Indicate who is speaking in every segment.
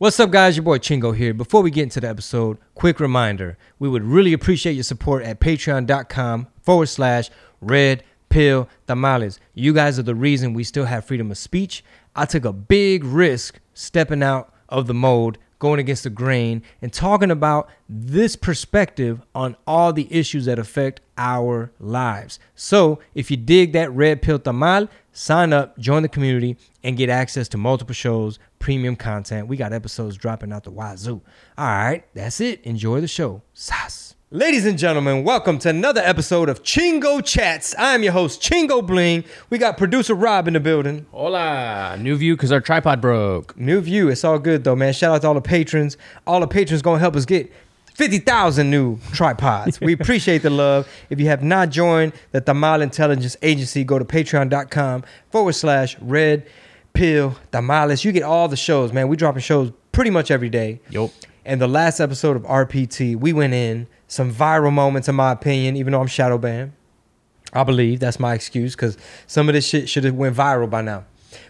Speaker 1: What's up, guys? Your boy Chingo here. Before we get into the episode, quick reminder we would really appreciate your support at patreon.com forward slash red pill tamales. You guys are the reason we still have freedom of speech. I took a big risk stepping out of the mold, going against the grain, and talking about this perspective on all the issues that affect our lives. So, if you dig that red pill tamal, sign up, join the community, and get access to multiple shows, premium content. We got episodes dropping out the wazoo. All right, that's it. Enjoy the show. Sas. Ladies and gentlemen, welcome to another episode of Chingo Chats. I'm your host, Chingo Bling. We got producer Rob in the building.
Speaker 2: Hola, new view because our tripod broke.
Speaker 1: New view. It's all good though, man. Shout out to all the patrons. All the patrons gonna help us get 50,000 new tripods. we appreciate the love. If you have not joined the Tamal Intelligence Agency, go to patreon.com forward slash red pill tamales. You get all the shows, man. We dropping shows pretty much every day.
Speaker 2: Yup.
Speaker 1: And the last episode of RPT, we went in some viral moments, in my opinion, even though I'm shadow banned. I believe that's my excuse because some of this shit should have went viral by now.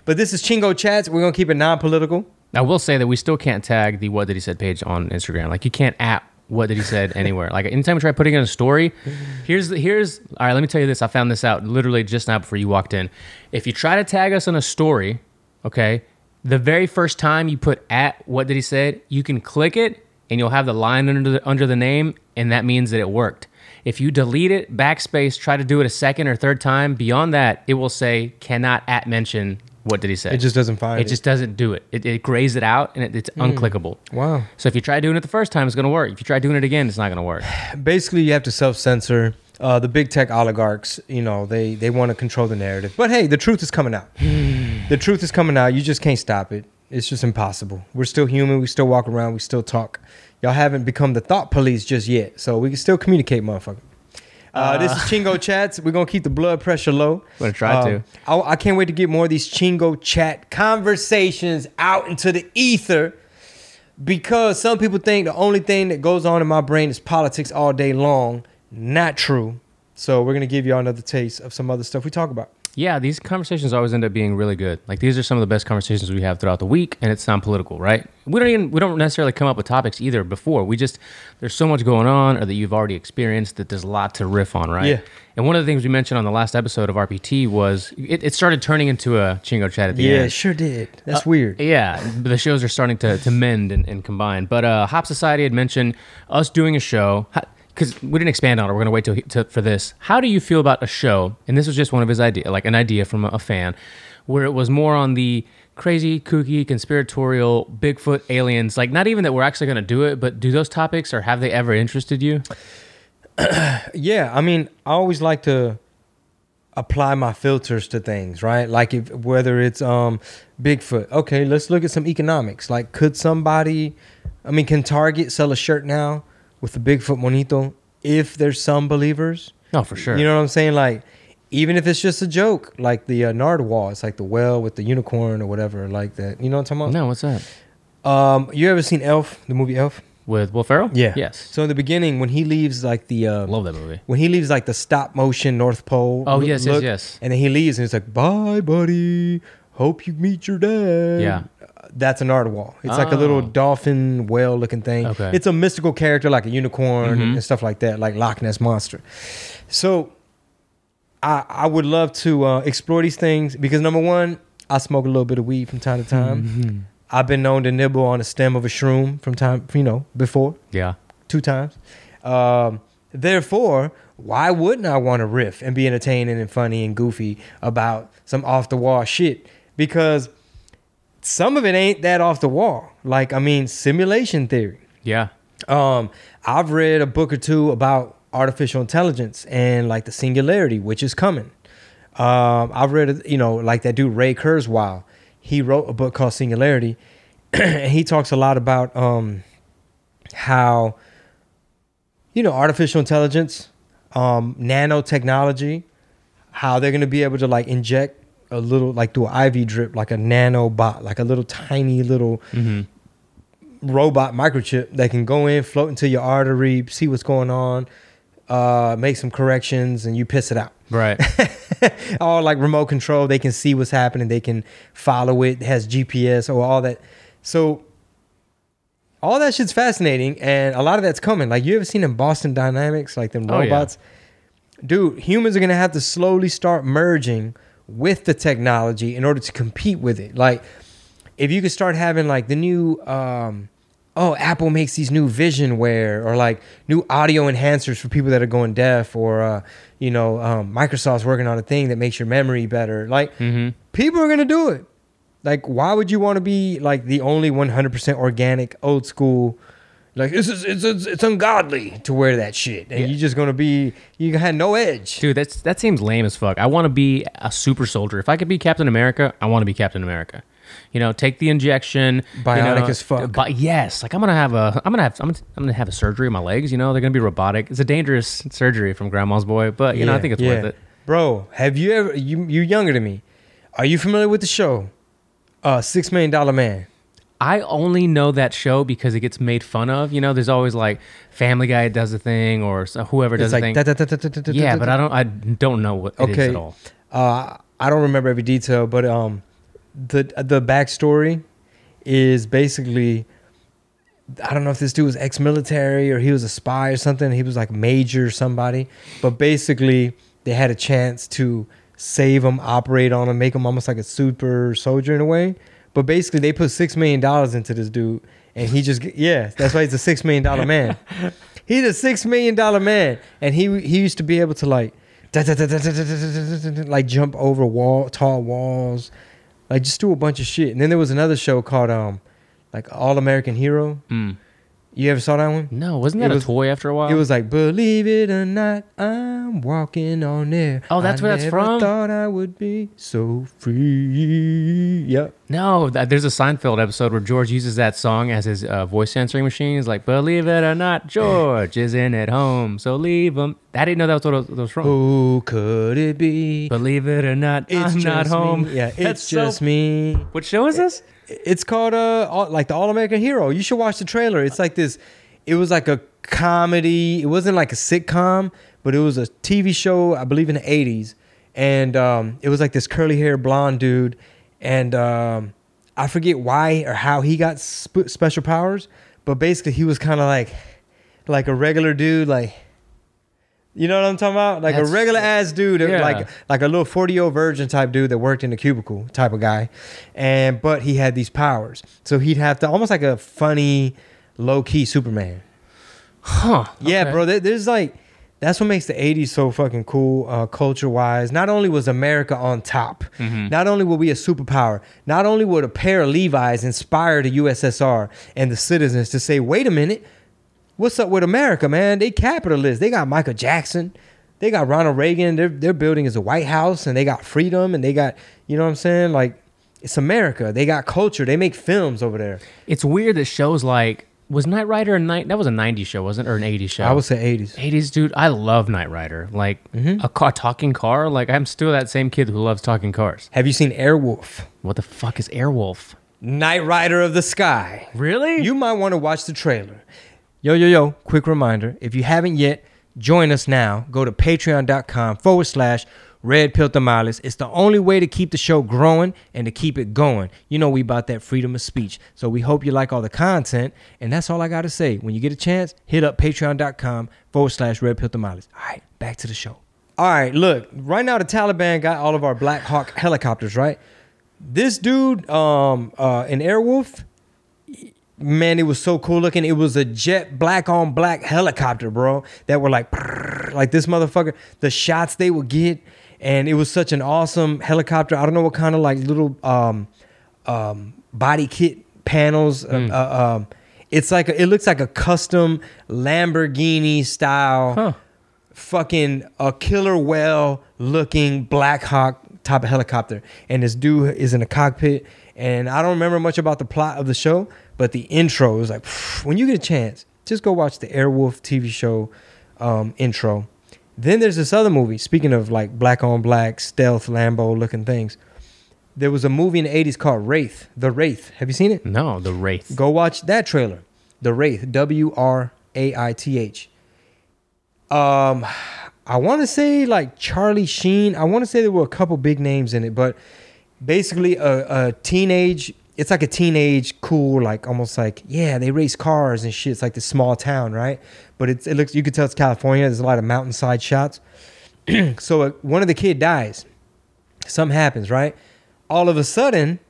Speaker 1: But this is Chingo Chats. We're gonna keep it non-political.
Speaker 2: I will say that we still can't tag the What Did He Said page on Instagram. Like you can't at What Did He Said anywhere. Like anytime we try putting in a story, here's the, here's all right. Let me tell you this. I found this out literally just now before you walked in. If you try to tag us on a story, okay, the very first time you put at What Did He Said, you can click it and you'll have the line under the under the name, and that means that it worked. If you delete it, backspace, try to do it a second or third time, beyond that, it will say cannot at mention what did he say?
Speaker 1: It just doesn't find
Speaker 2: it.
Speaker 1: it.
Speaker 2: just doesn't do it. It, it grays it out and it, it's unclickable.
Speaker 1: Wow.
Speaker 2: So if you try doing it the first time, it's going to work. If you try doing it again, it's not going to work.
Speaker 1: Basically, you have to self-censor. Uh, the big tech oligarchs, you know, they they want to control the narrative. But hey, the truth is coming out. the truth is coming out. You just can't stop it. It's just impossible. We're still human. We still walk around. We still talk. Y'all haven't become the thought police just yet, so we can still communicate, motherfucker. Uh, this is Chingo Chats. We're gonna keep the blood pressure low.
Speaker 2: Gonna try to.
Speaker 1: I, I can't wait to get more of these Chingo Chat conversations out into the ether because some people think the only thing that goes on in my brain is politics all day long. Not true. So we're gonna give y'all another taste of some other stuff we talk about.
Speaker 2: Yeah, these conversations always end up being really good. Like these are some of the best conversations we have throughout the week, and it's non-political, right? We don't even we don't necessarily come up with topics either before. We just there's so much going on, or that you've already experienced that there's a lot to riff on, right?
Speaker 1: Yeah.
Speaker 2: And one of the things we mentioned on the last episode of RPT was it, it started turning into a chingo chat at the end.
Speaker 1: Yeah,
Speaker 2: end.
Speaker 1: it sure did. That's weird.
Speaker 2: Yeah, but the shows are starting to, to mend and, and combine. But uh, Hop Society had mentioned us doing a show because we didn't expand on it. We're gonna wait till, till for this. How do you feel about a show? And this was just one of his idea, like an idea from a, a fan, where it was more on the crazy, kooky, conspiratorial, Bigfoot aliens. Like not even that we're actually gonna do it, but do those topics or have they ever interested you?
Speaker 1: Yeah, I mean, I always like to apply my filters to things, right? Like if whether it's um Bigfoot. Okay, let's look at some economics. Like could somebody I mean, can Target sell a shirt now with the Bigfoot monito if there's some believers?
Speaker 2: No, for sure.
Speaker 1: You know what I'm saying? Like even if it's just a joke, like the uh, narwhal, it's like the whale with the unicorn or whatever, like that. You know what I'm talking about?
Speaker 2: no, what's that?
Speaker 1: Um, you ever seen Elf, the movie Elf?
Speaker 2: With Will Ferrell?
Speaker 1: Yeah.
Speaker 2: Yes.
Speaker 1: So in the beginning, when he leaves, like the uh,
Speaker 2: Love that movie.
Speaker 1: when he leaves like the stop motion North Pole.
Speaker 2: Oh,
Speaker 1: look-
Speaker 2: yes, yes,
Speaker 1: look,
Speaker 2: yes.
Speaker 1: And then he leaves and it's like, bye, buddy. Hope you meet your dad.
Speaker 2: Yeah.
Speaker 1: That's a narwhal. It's like a little
Speaker 2: Oh.
Speaker 1: dolphin whale looking thing.
Speaker 2: Okay.
Speaker 1: It's a mystical character like a unicorn and stuff like that, like Loch Ness monster. So I I would love to uh, explore these things because number one, I smoke a little bit of weed from time to time.
Speaker 2: Mm-hmm.
Speaker 1: I've been known to nibble on a stem of a shroom from time, you know, before
Speaker 2: Yeah.
Speaker 1: two times. Um, therefore, why wouldn't I want to riff and be entertaining and funny and goofy about some off the wall shit? Because some of it ain't that off the wall. Like, I mean, simulation theory.
Speaker 2: Yeah.
Speaker 1: Um, I've read a book or two about artificial intelligence and like the singularity, which is coming. Um, I've read, you know, like that dude Ray Kurzweil. He wrote a book called Singularity, and he talks a lot about um, how, you know, artificial intelligence, um, nanotechnology, how they're going to be able to like inject a little, like through an IV drip, like a nanobot, like a little tiny little robot microchip that can go in, float into your artery, see what's going on, uh, make some corrections, and you piss it out.
Speaker 2: Right.
Speaker 1: all like remote control. They can see what's happening. They can follow it. it has GPS or all that. So all that shit's fascinating, and a lot of that's coming. Like you ever seen in Boston Dynamics, like them
Speaker 2: Oh, yeah.
Speaker 1: robots? Dude, humans are gonna have to slowly start merging with the technology in order to compete with it. Like, if you could start having like the new, um, oh, Apple makes these new vision wear, or like new audio enhancers for people that are going deaf, or uh, you know, um, Microsoft's working on a thing that makes your memory better. Like,
Speaker 2: Mm-hmm.
Speaker 1: people are gonna do it. Like, why would you want to be like the only 100% organic, old school? Like, this is it's it's, it's ungodly to wear that shit, and
Speaker 2: Yeah.
Speaker 1: you're just gonna be you had no edge.
Speaker 2: Dude, that's that seems lame as fuck. I want to be a super soldier. If I could be Captain America, I want to be Captain America. You know, take the injection. you
Speaker 1: Bionic
Speaker 2: know,
Speaker 1: as fuck.
Speaker 2: But yes, like I'm gonna have a, I'm gonna have, I'm gonna, I'm gonna have a surgery on my legs. You know, they're gonna be robotic. It's a dangerous surgery from Grandma's boy, but you know, I think it's worth it.
Speaker 1: Bro, have you ever you you younger than me? Are you familiar with the show? Uh, Six Million Dollar Man.
Speaker 2: I only know that show because it gets made fun of. You know, there's always like Family Guy does a thing or whoever does a thing. yeah, but I don't, I don't know what it is
Speaker 1: Okay.
Speaker 2: at all.
Speaker 1: Uh, I don't remember every detail, but um, the the backstory is basically I don't know if this dude was ex-military or he was a spy or something. He was like major somebody, but basically they had a chance to save him, operate on him, make him almost like a super soldier in a way. But basically, they put six million dollars into this dude, and he just yeah, that's why he's a six million dollar man. he's a six million dollar man, and he he used to be able to like like jump over wall tall walls, like just do a bunch of shit. And then there was another show called um like All American Hero.
Speaker 2: Mm
Speaker 1: you ever saw that one?
Speaker 2: No, wasn't
Speaker 1: It
Speaker 2: that
Speaker 1: was-
Speaker 2: a toy after a while?
Speaker 1: It was like believe it or not, I'm walking on air.
Speaker 2: Oh, that's
Speaker 1: I
Speaker 2: where that's
Speaker 1: never
Speaker 2: from?
Speaker 1: Thought I would be so free. Yep.
Speaker 2: No, that, there's a Seinfeld episode where George uses that song as his uh, voice answering machine. He's like, "Believe it or not, George isn't at home, so leave him." I didn't know that was what it was from.
Speaker 1: Who could it be?
Speaker 2: Believe it or not,
Speaker 1: It's
Speaker 2: I'm not home.
Speaker 1: Me. Yeah,
Speaker 2: That's
Speaker 1: it's
Speaker 2: so-
Speaker 1: just me.
Speaker 2: What show is this?
Speaker 1: It's called uh like the All American Hero. You should watch the trailer. It's like this. It was like a comedy. It wasn't like a sitcom, but it was a TV show. I believe in the '80s, and um, it was like this curly haired blonde dude, and um, I forget why or how he got sp- special powers, but basically he was kind of like like a regular dude, like. You know what I'm talking about? Like
Speaker 2: That's-
Speaker 1: a regular ass dude,
Speaker 2: Yeah.
Speaker 1: like like a little 40 year old virgin type dude that worked in a cubicle type of guy, and but he had these powers, so he'd have to almost like a funny, low key Superman.
Speaker 2: Huh?
Speaker 1: Yeah,
Speaker 2: okay.
Speaker 1: bro. there- There's like that's what makes the '80s so fucking cool, uh, culture wise. Not only was America on top,
Speaker 2: Mm-hmm.
Speaker 1: not only were we a superpower, not only would a pair of Levi's inspire the USSR and the citizens to say, "Wait a minute, what's up with America, man? They capitalists. They got Michael Jackson." They got Ronald Reagan. Their their building is a White House, and they got freedom, and they got you know what I'm saying. Like it's America. They got culture. They make films over there.
Speaker 2: It's weird that shows like was Knight Rider a night? That was a '90s show, wasn't it, or an '80s show?
Speaker 1: I would say 80s.
Speaker 2: 80s, dude. I love Knight Rider. Like
Speaker 1: Mm-hmm.
Speaker 2: a car, talking car. Like I'm still that same kid who loves talking cars.
Speaker 1: Have you seen Airwolf?
Speaker 2: What the fuck is Airwolf?
Speaker 1: Knight Rider of the Sky.
Speaker 2: Really?
Speaker 1: You might want to watch the trailer. Yo, yo, yo, quick reminder. If you haven't yet, join us now. Go to patreon.com forward slash red pill tamales. It's the only way to keep the show growing and to keep it going. You know we about that freedom of speech. So we hope you like all the content. And that's all I got to say. When you get a chance, hit up patreon.com forward slash red pill tamales. All right, back to the show. All right, look. Right now the Taliban got all of our Black Hawk helicopters, right? This dude um, uh, in Airwolf, man, it was so cool looking. It was a jet black on black helicopter, bro. That were like, like this motherfucker. The shots they would get, and it was such an awesome helicopter. I don't know what kind of like little um, um, body kit panels. uh,
Speaker 2: Mm.
Speaker 1: Uh, um, it's like a, it looks like a custom Lamborghini style
Speaker 2: Huh.
Speaker 1: fucking a killer whale looking Black Hawk type of helicopter. And this dude is in a cockpit. And I don't remember much about the plot of the show, but the intro is like, when you get a chance, just go watch the Airwolf TV show um, intro. Then there's this other movie. Speaking of like black on black, stealth, Lambo looking things, there was a movie in the 80s called Wraith. The Wraith. Have you seen it?
Speaker 2: No, the Wraith.
Speaker 1: Go watch that trailer. The Wraith, W R A I T H. Um, I want to say like Charlie Sheen. I want to say there were a couple big names in it, but basically a, a teenage it's like a teenage cool like almost like yeah they race cars and shit. It's like this small town right? But it's it looks you can tell it's california. There's a lot of mountainside shots. So uh, one of the kid dies. Something happens right? All of a sudden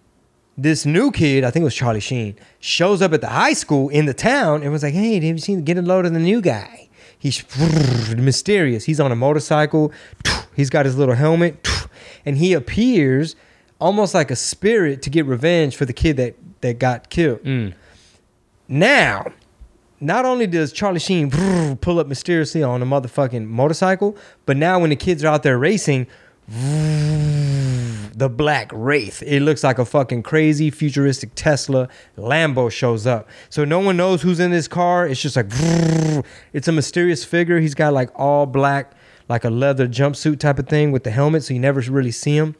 Speaker 1: this new kid i think it was charlie sheen shows up at the high school in the town and was like hey have you seen get a load of the new guy he's mysterious he's on a motorcycle he's got his little helmet and he appears almost like a spirit to get revenge for the kid that that got killed.
Speaker 2: Mm.
Speaker 1: Now, not only does Charlie Sheen pull up mysteriously on a motherfucking motorcycle, but now when the kids are out there racing, the black wraith. It looks like a fucking crazy futuristic Tesla Lambo shows up. So no one knows who's in this car. It's just like it's a mysterious figure. He's got like all black, like a leather jumpsuit type of thing with the helmet, so you never really see him.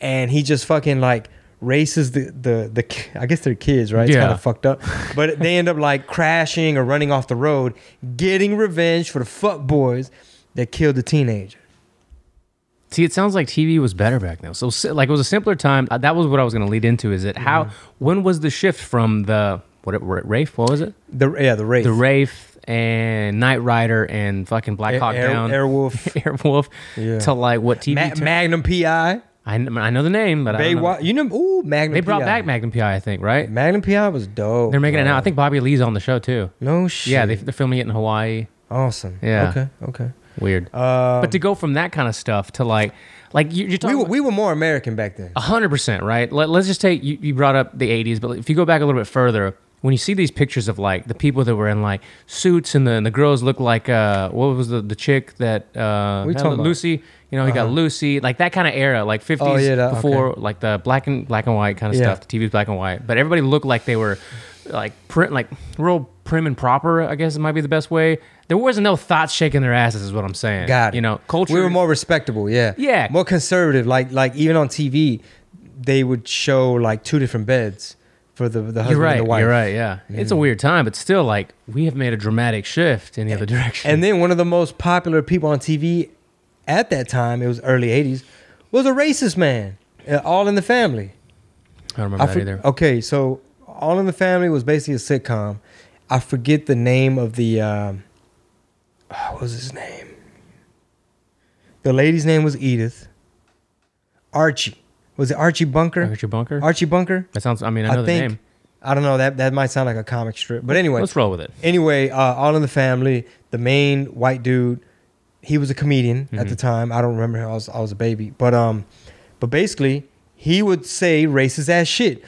Speaker 1: And he just fucking like races the the the I guess they're kids, right? It's
Speaker 2: Yeah.
Speaker 1: kind of fucked up. But they end up like crashing or running off the road, getting revenge for the fuck boys that killed the teenager.
Speaker 2: See, it sounds like TV was better back then. So, like, it was a simpler time. Uh, that was what I was going to lead into. Is it how?
Speaker 1: Mm-hmm.
Speaker 2: When was the shift from the what? It, Rafe? What was it?
Speaker 1: The yeah, the race.
Speaker 2: The Rafe and Knight Rider and fucking Black Hawk
Speaker 1: Air-
Speaker 2: Down,
Speaker 1: Airwolf.
Speaker 2: Airwolf,
Speaker 1: Yeah.
Speaker 2: to like what TV?
Speaker 1: Ma- Magnum PI.
Speaker 2: I, I know the name, but I don't know.
Speaker 1: Baywatch. You know, ooh, Magnum.
Speaker 2: They brought
Speaker 1: PI.
Speaker 2: back Magnum PI, I think, right?
Speaker 1: Magnum PI was dope.
Speaker 2: They're making it now. I think Bobby Lee's on the show too.
Speaker 1: No shit.
Speaker 2: Yeah, they, they're filming it in Hawaii.
Speaker 1: awesome.
Speaker 2: Yeah.
Speaker 1: Okay. Okay.
Speaker 2: Weird.
Speaker 1: Uh,
Speaker 2: but to go from that kind of stuff to like, like you- you're
Speaker 1: we
Speaker 2: talking.
Speaker 1: were, we were more American back then.
Speaker 2: A hundred percent, right? Let, let's just take you, you brought up the '80s, but if you go back a little bit further, when you see these pictures of like the people that were in like suits and the and the girls look like uh what was the the chick that uh had
Speaker 1: talking about?
Speaker 2: Lucy, you know, he got
Speaker 1: Uh-huh.
Speaker 2: Lucy, like that kind of era, like 50s
Speaker 1: Oh, yeah, that-
Speaker 2: before like the black and black and white kind of
Speaker 1: Yeah.
Speaker 2: stuff. The TV's black and white, but everybody looked like they were like print like real prim and proper. I guess it might be the best way. There wasn't no thoughts shaking their asses, is what I'm saying.
Speaker 1: Got it.
Speaker 2: You know, culture.
Speaker 1: We were more respectable. Yeah.
Speaker 2: Yeah.
Speaker 1: More conservative. Like like even on TV, they would show like two different beds for the the husband
Speaker 2: You're right.
Speaker 1: and the wife.
Speaker 2: You're right. Yeah. It's a weird time, but still, like we have made a dramatic shift in the other direction.
Speaker 1: And then one of the most popular people on TV at that time, it was early '80s, was a racist man. Uh, All in the Family.
Speaker 2: I don't remember that either.
Speaker 1: Okay, so All in the Family was basically a sitcom. I forget the name of the. Oh, what was his name? The lady's name was Edith. Archie. Was it Archie Bunker?
Speaker 2: Archie Bunker.
Speaker 1: Archie Bunker?
Speaker 2: that sounds. I mean, I know the
Speaker 1: think.
Speaker 2: name.
Speaker 1: I don't know. That that might sound like a comic strip, but anyway.
Speaker 2: Let's roll with it.
Speaker 1: Anyway, uh, All in the Family, the main white dude, he was a comedian at the time. I don't remember. I was I was a baby, but um, but basically he would say racist ass shit.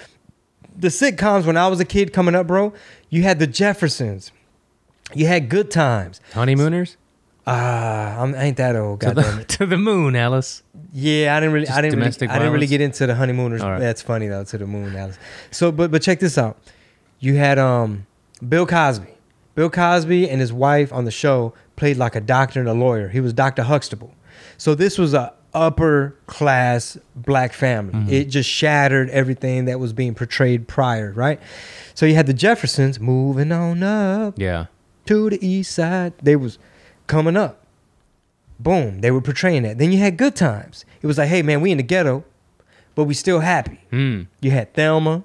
Speaker 1: The sitcoms when I was a kid coming up, bro, you had the Jeffersons, you had Good Times.
Speaker 2: Honeymooners
Speaker 1: Ah, I'm I ain't that old.
Speaker 2: to the,
Speaker 1: it.
Speaker 2: to the moon, Alice.
Speaker 1: Yeah, I didn't really,
Speaker 2: Just
Speaker 1: I didn't really, I didn't really get into the honeymooners.
Speaker 2: Right.
Speaker 1: That's funny though, to the moon, Alice. So, but but check this out. You had um Bill Cosby. Bill Cosby and his wife on the show played like a doctor and a lawyer. He was Doctor Huxtable. So this was a upper class black family.
Speaker 2: Mm-hmm.
Speaker 1: It just shattered everything that was being portrayed prior, right? So you had the Jeffersons moving on up
Speaker 2: Yeah.
Speaker 1: to the east side. They was coming up. Boom. They were portraying that. Then you had good times. It was like, hey man, we in the ghetto, but we still happy.
Speaker 2: Hmm.
Speaker 1: You had Thelma.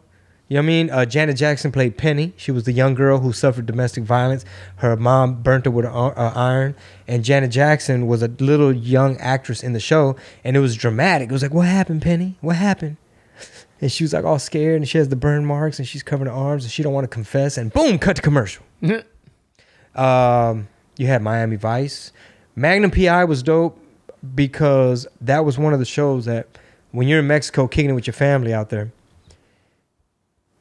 Speaker 1: You know what I mean? Uh, Janet Jackson played Penny. She was the young girl who suffered domestic violence. Her mom burnt her with an uh, iron. And Janet Jackson was a little young actress in the show. And it was dramatic. It was like, what happened, Penny? What happened? And she was like all scared. And she has the burn marks. And she's covering her arms. And she don't want to confess. And boom, cut to commercial. Um, you had Miami Vice. Magnum PI was dope because that was one of the shows that when you're in Mexico kicking it with your family out there,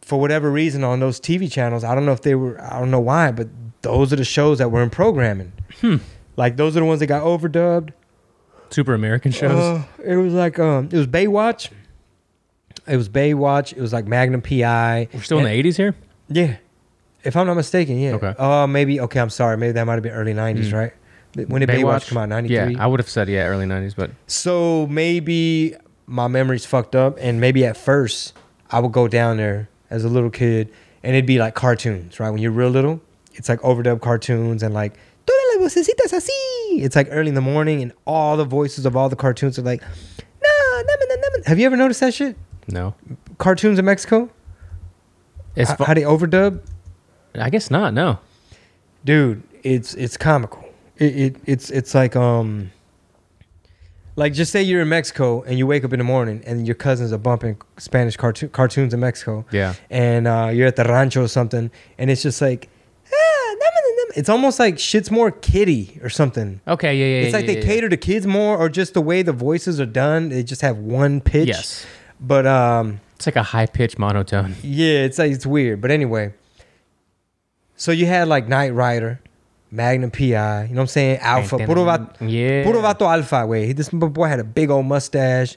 Speaker 1: for whatever reason on those TV channels, I don't know if they were, I don't know why, but those are the shows that were in programming. Like those are the ones that got overdubbed.
Speaker 2: Super American shows.
Speaker 1: Uh, it was like um, it was Baywatch. It was Baywatch. It was like Magnum PI.
Speaker 2: We're still in the 80s here.
Speaker 1: Yeah. If I'm not mistaken, yeah.
Speaker 2: Okay.
Speaker 1: Uh, maybe, okay, I'm sorry. Maybe that might have been early 90s,
Speaker 2: Mm.
Speaker 1: right? When did Baywatch, come out? 93?
Speaker 2: Yeah, I would have said yeah, early 90s, but
Speaker 1: so maybe my memory's fucked up. And maybe at first, I would go down there as a little kid and it'd be like cartoons, right? When you're real little, it's like overdub cartoons and like, "Todas las vocecitas así." It's like early in the morning and all the voices of all the cartoons are like, no, no, no, no, no. Have you ever noticed that shit?
Speaker 2: no.
Speaker 1: Cartoons in Mexico?
Speaker 2: It's
Speaker 1: H- how they overdub?
Speaker 2: I guess not. No.
Speaker 1: dude it's it's comical it, it it's it's like um like just say you're in mexico and you wake up in the morning and your cousins are bumping spanish cartoon, cartoons in mexico
Speaker 2: Yeah.
Speaker 1: and uh, you're at the rancho or something and it's just like ah, it's almost like shit's more kiddie or something
Speaker 2: Okay. Yeah. Yeah.
Speaker 1: it's like
Speaker 2: yeah,
Speaker 1: they
Speaker 2: yeah,
Speaker 1: cater to kids more or just the way the voices are done they just have one pitch
Speaker 2: Yes.
Speaker 1: but um
Speaker 2: It's like a high pitched monotone.
Speaker 1: yeah, it's like it's weird. But anyway, so you had like Knight Rider, Magnum PI, you know what I'm saying? Alpha, puro, vato,
Speaker 2: Yeah.
Speaker 1: puro vato alpha, way. This boy had a big old mustache.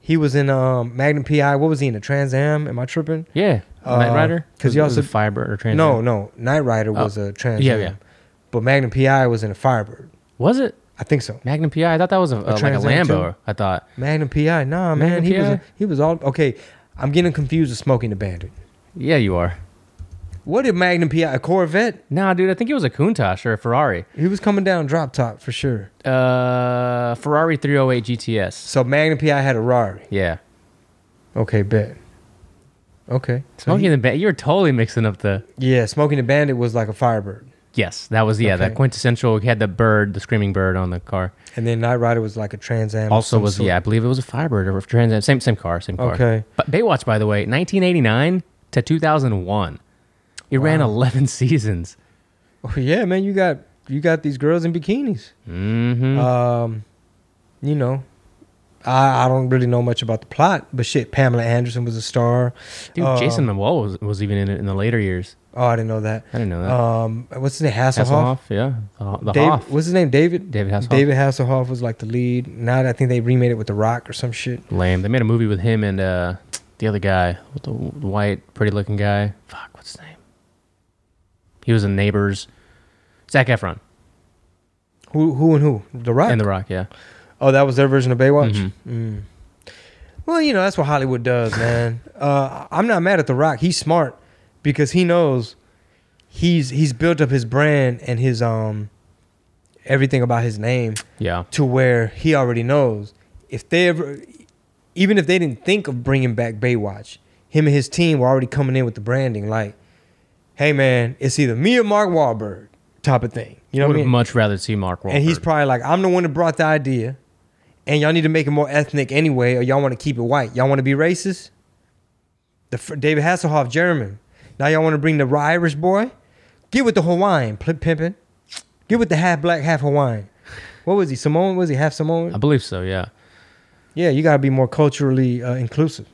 Speaker 1: He was in um, Magnum PI. What was he in? A Trans Am? Am I tripping?
Speaker 2: Yeah.
Speaker 1: Uh,
Speaker 2: Rider.
Speaker 1: Because he
Speaker 2: Was- was
Speaker 1: also-
Speaker 2: a Firebird or Trans.
Speaker 1: No,
Speaker 2: Am?
Speaker 1: no. Knight Rider
Speaker 2: Oh.
Speaker 1: was a Trans
Speaker 2: Yeah,
Speaker 1: Am.
Speaker 2: yeah. yeah.
Speaker 1: But Magnum PI was in a Firebird.
Speaker 2: Was it
Speaker 1: I think so.
Speaker 2: Magnum PI? I thought that was a, a like a
Speaker 1: Trans Am too?
Speaker 2: Lambo. I thought.
Speaker 1: Magnum PI. Nah, man.
Speaker 2: Magnum
Speaker 1: he was
Speaker 2: PI?
Speaker 1: a, he was all okay. I'm getting confused with Smokey and the Bandit.
Speaker 2: Yeah, you are.
Speaker 1: What did Magnum PI? A Corvette?
Speaker 2: Nah, dude. I think it was a Countach or a Ferrari.
Speaker 1: He was coming down drop top for sure.
Speaker 2: Uh, Ferrari 308 GTS.
Speaker 1: So Magnum PI had a Rari.
Speaker 2: Yeah.
Speaker 1: Okay, bet. Okay. So
Speaker 2: Smoking
Speaker 1: he-
Speaker 2: the Bandit. You're totally mixing up the.
Speaker 1: yeah, Smokey and the Bandit was like a Firebird.
Speaker 2: Yes, that was yeah.
Speaker 1: Okay.
Speaker 2: That quintessential. He had the bird, the screaming bird on the car.
Speaker 1: And then Knight Rider was like a Trans Am.
Speaker 2: Also was
Speaker 1: sort.
Speaker 2: yeah, I believe it was a Firebird or a Trans Am. Same same car, same car.
Speaker 1: Okay.
Speaker 2: But Baywatch, by the way, 1989 to 2001, it ran 11 seasons.
Speaker 1: Oh, yeah, man, you got you got these girls in bikinis.
Speaker 2: Mm-hmm.
Speaker 1: Um, you know, I I don't really know much about the plot, but shit, Pamela Anderson was a star.
Speaker 2: Dude,
Speaker 1: um,
Speaker 2: Jason Momoa was, was even in it in the later years.
Speaker 1: Oh, I didn't know that.
Speaker 2: I didn't know that.
Speaker 1: Um, what's his name? Hasselhoff.
Speaker 2: Hasselhoff, yeah, the, the
Speaker 1: Dave,
Speaker 2: Hoff,
Speaker 1: what's his name? David.
Speaker 2: David Hasselhoff.
Speaker 1: David Hasselhoff was like the lead. Now I think they remade it with The Rock or some shit.
Speaker 2: Lame. They made a movie with him and uh, the other guy, with the white, pretty-looking guy. Fuck, what's his name? He was in Neighbors. Zac Efron
Speaker 1: Who who and who? The Rock.
Speaker 2: and The Rock. Yeah.
Speaker 1: oh, that was their version of Baywatch.
Speaker 2: Mhm.
Speaker 1: Mm. Well, you know that's what Hollywood does, man. uh, I'm not mad at The Rock. He's smart because he knows he's he's built up his brand and his um everything about his name
Speaker 2: Yeah.
Speaker 1: to where he already knows if they ever, even if they didn't think of bringing back Baywatch, him and his team were already coming in with the branding like, hey man, it's either me or Mark Wahlberg type of thing. You know
Speaker 2: would
Speaker 1: what I mean?
Speaker 2: much rather see Mark Wahlberg.
Speaker 1: And he's probably like, I'm the one that brought the idea, and y'all need to make it more ethnic anyway, or y'all want to keep it white. Y'all want to be racist? The David Hasselhoff, German. Now y'all want to bring the Irish boy? Get with the Hawaiian, pimping. Get with the half black, half Hawaiian. What was he? Samoan? Was he half Samoan?
Speaker 2: I believe so. Yeah.
Speaker 1: Yeah, you got to be more culturally uh, inclusive.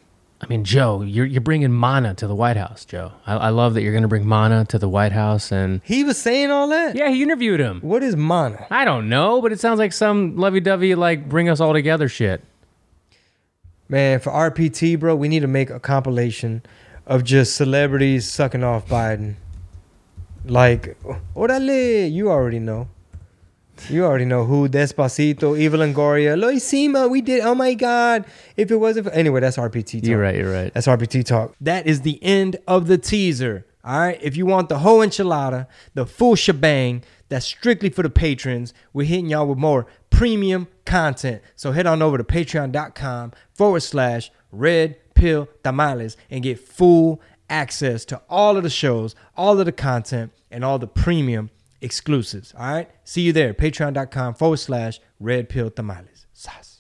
Speaker 2: I mean, Joe, you're you're bringing Mana to the White House, Joe. I, I love that you're going to bring Mana to the White House, and
Speaker 1: He was saying all that.
Speaker 2: yeah, he interviewed him.
Speaker 1: What is mana?
Speaker 2: I don't know, but it sounds like some lovey-dovey like bring us all together shit.
Speaker 1: Man, for RPT, bro, we need to make a compilation of just celebrities sucking off Biden. Like, orale, you already know. You already know who. Despacito, Eva Longoria, Lo hicimos, we did. Oh my God. If it wasn't for. Anyway, that's RPT talk.
Speaker 2: You're right. You're right.
Speaker 1: That's RPT talk. That is the end of the teaser. All right. If you want the whole enchilada, the full shebang, that's strictly for the patrons. We're hitting y'all with more premium content. So head on over to patreon.com forward slash red pill tamales and get full access to all of the shows, all of the content, and all the premium exclusives. All right. See you there. Patreon.com forward slash red pill tamales. Sas.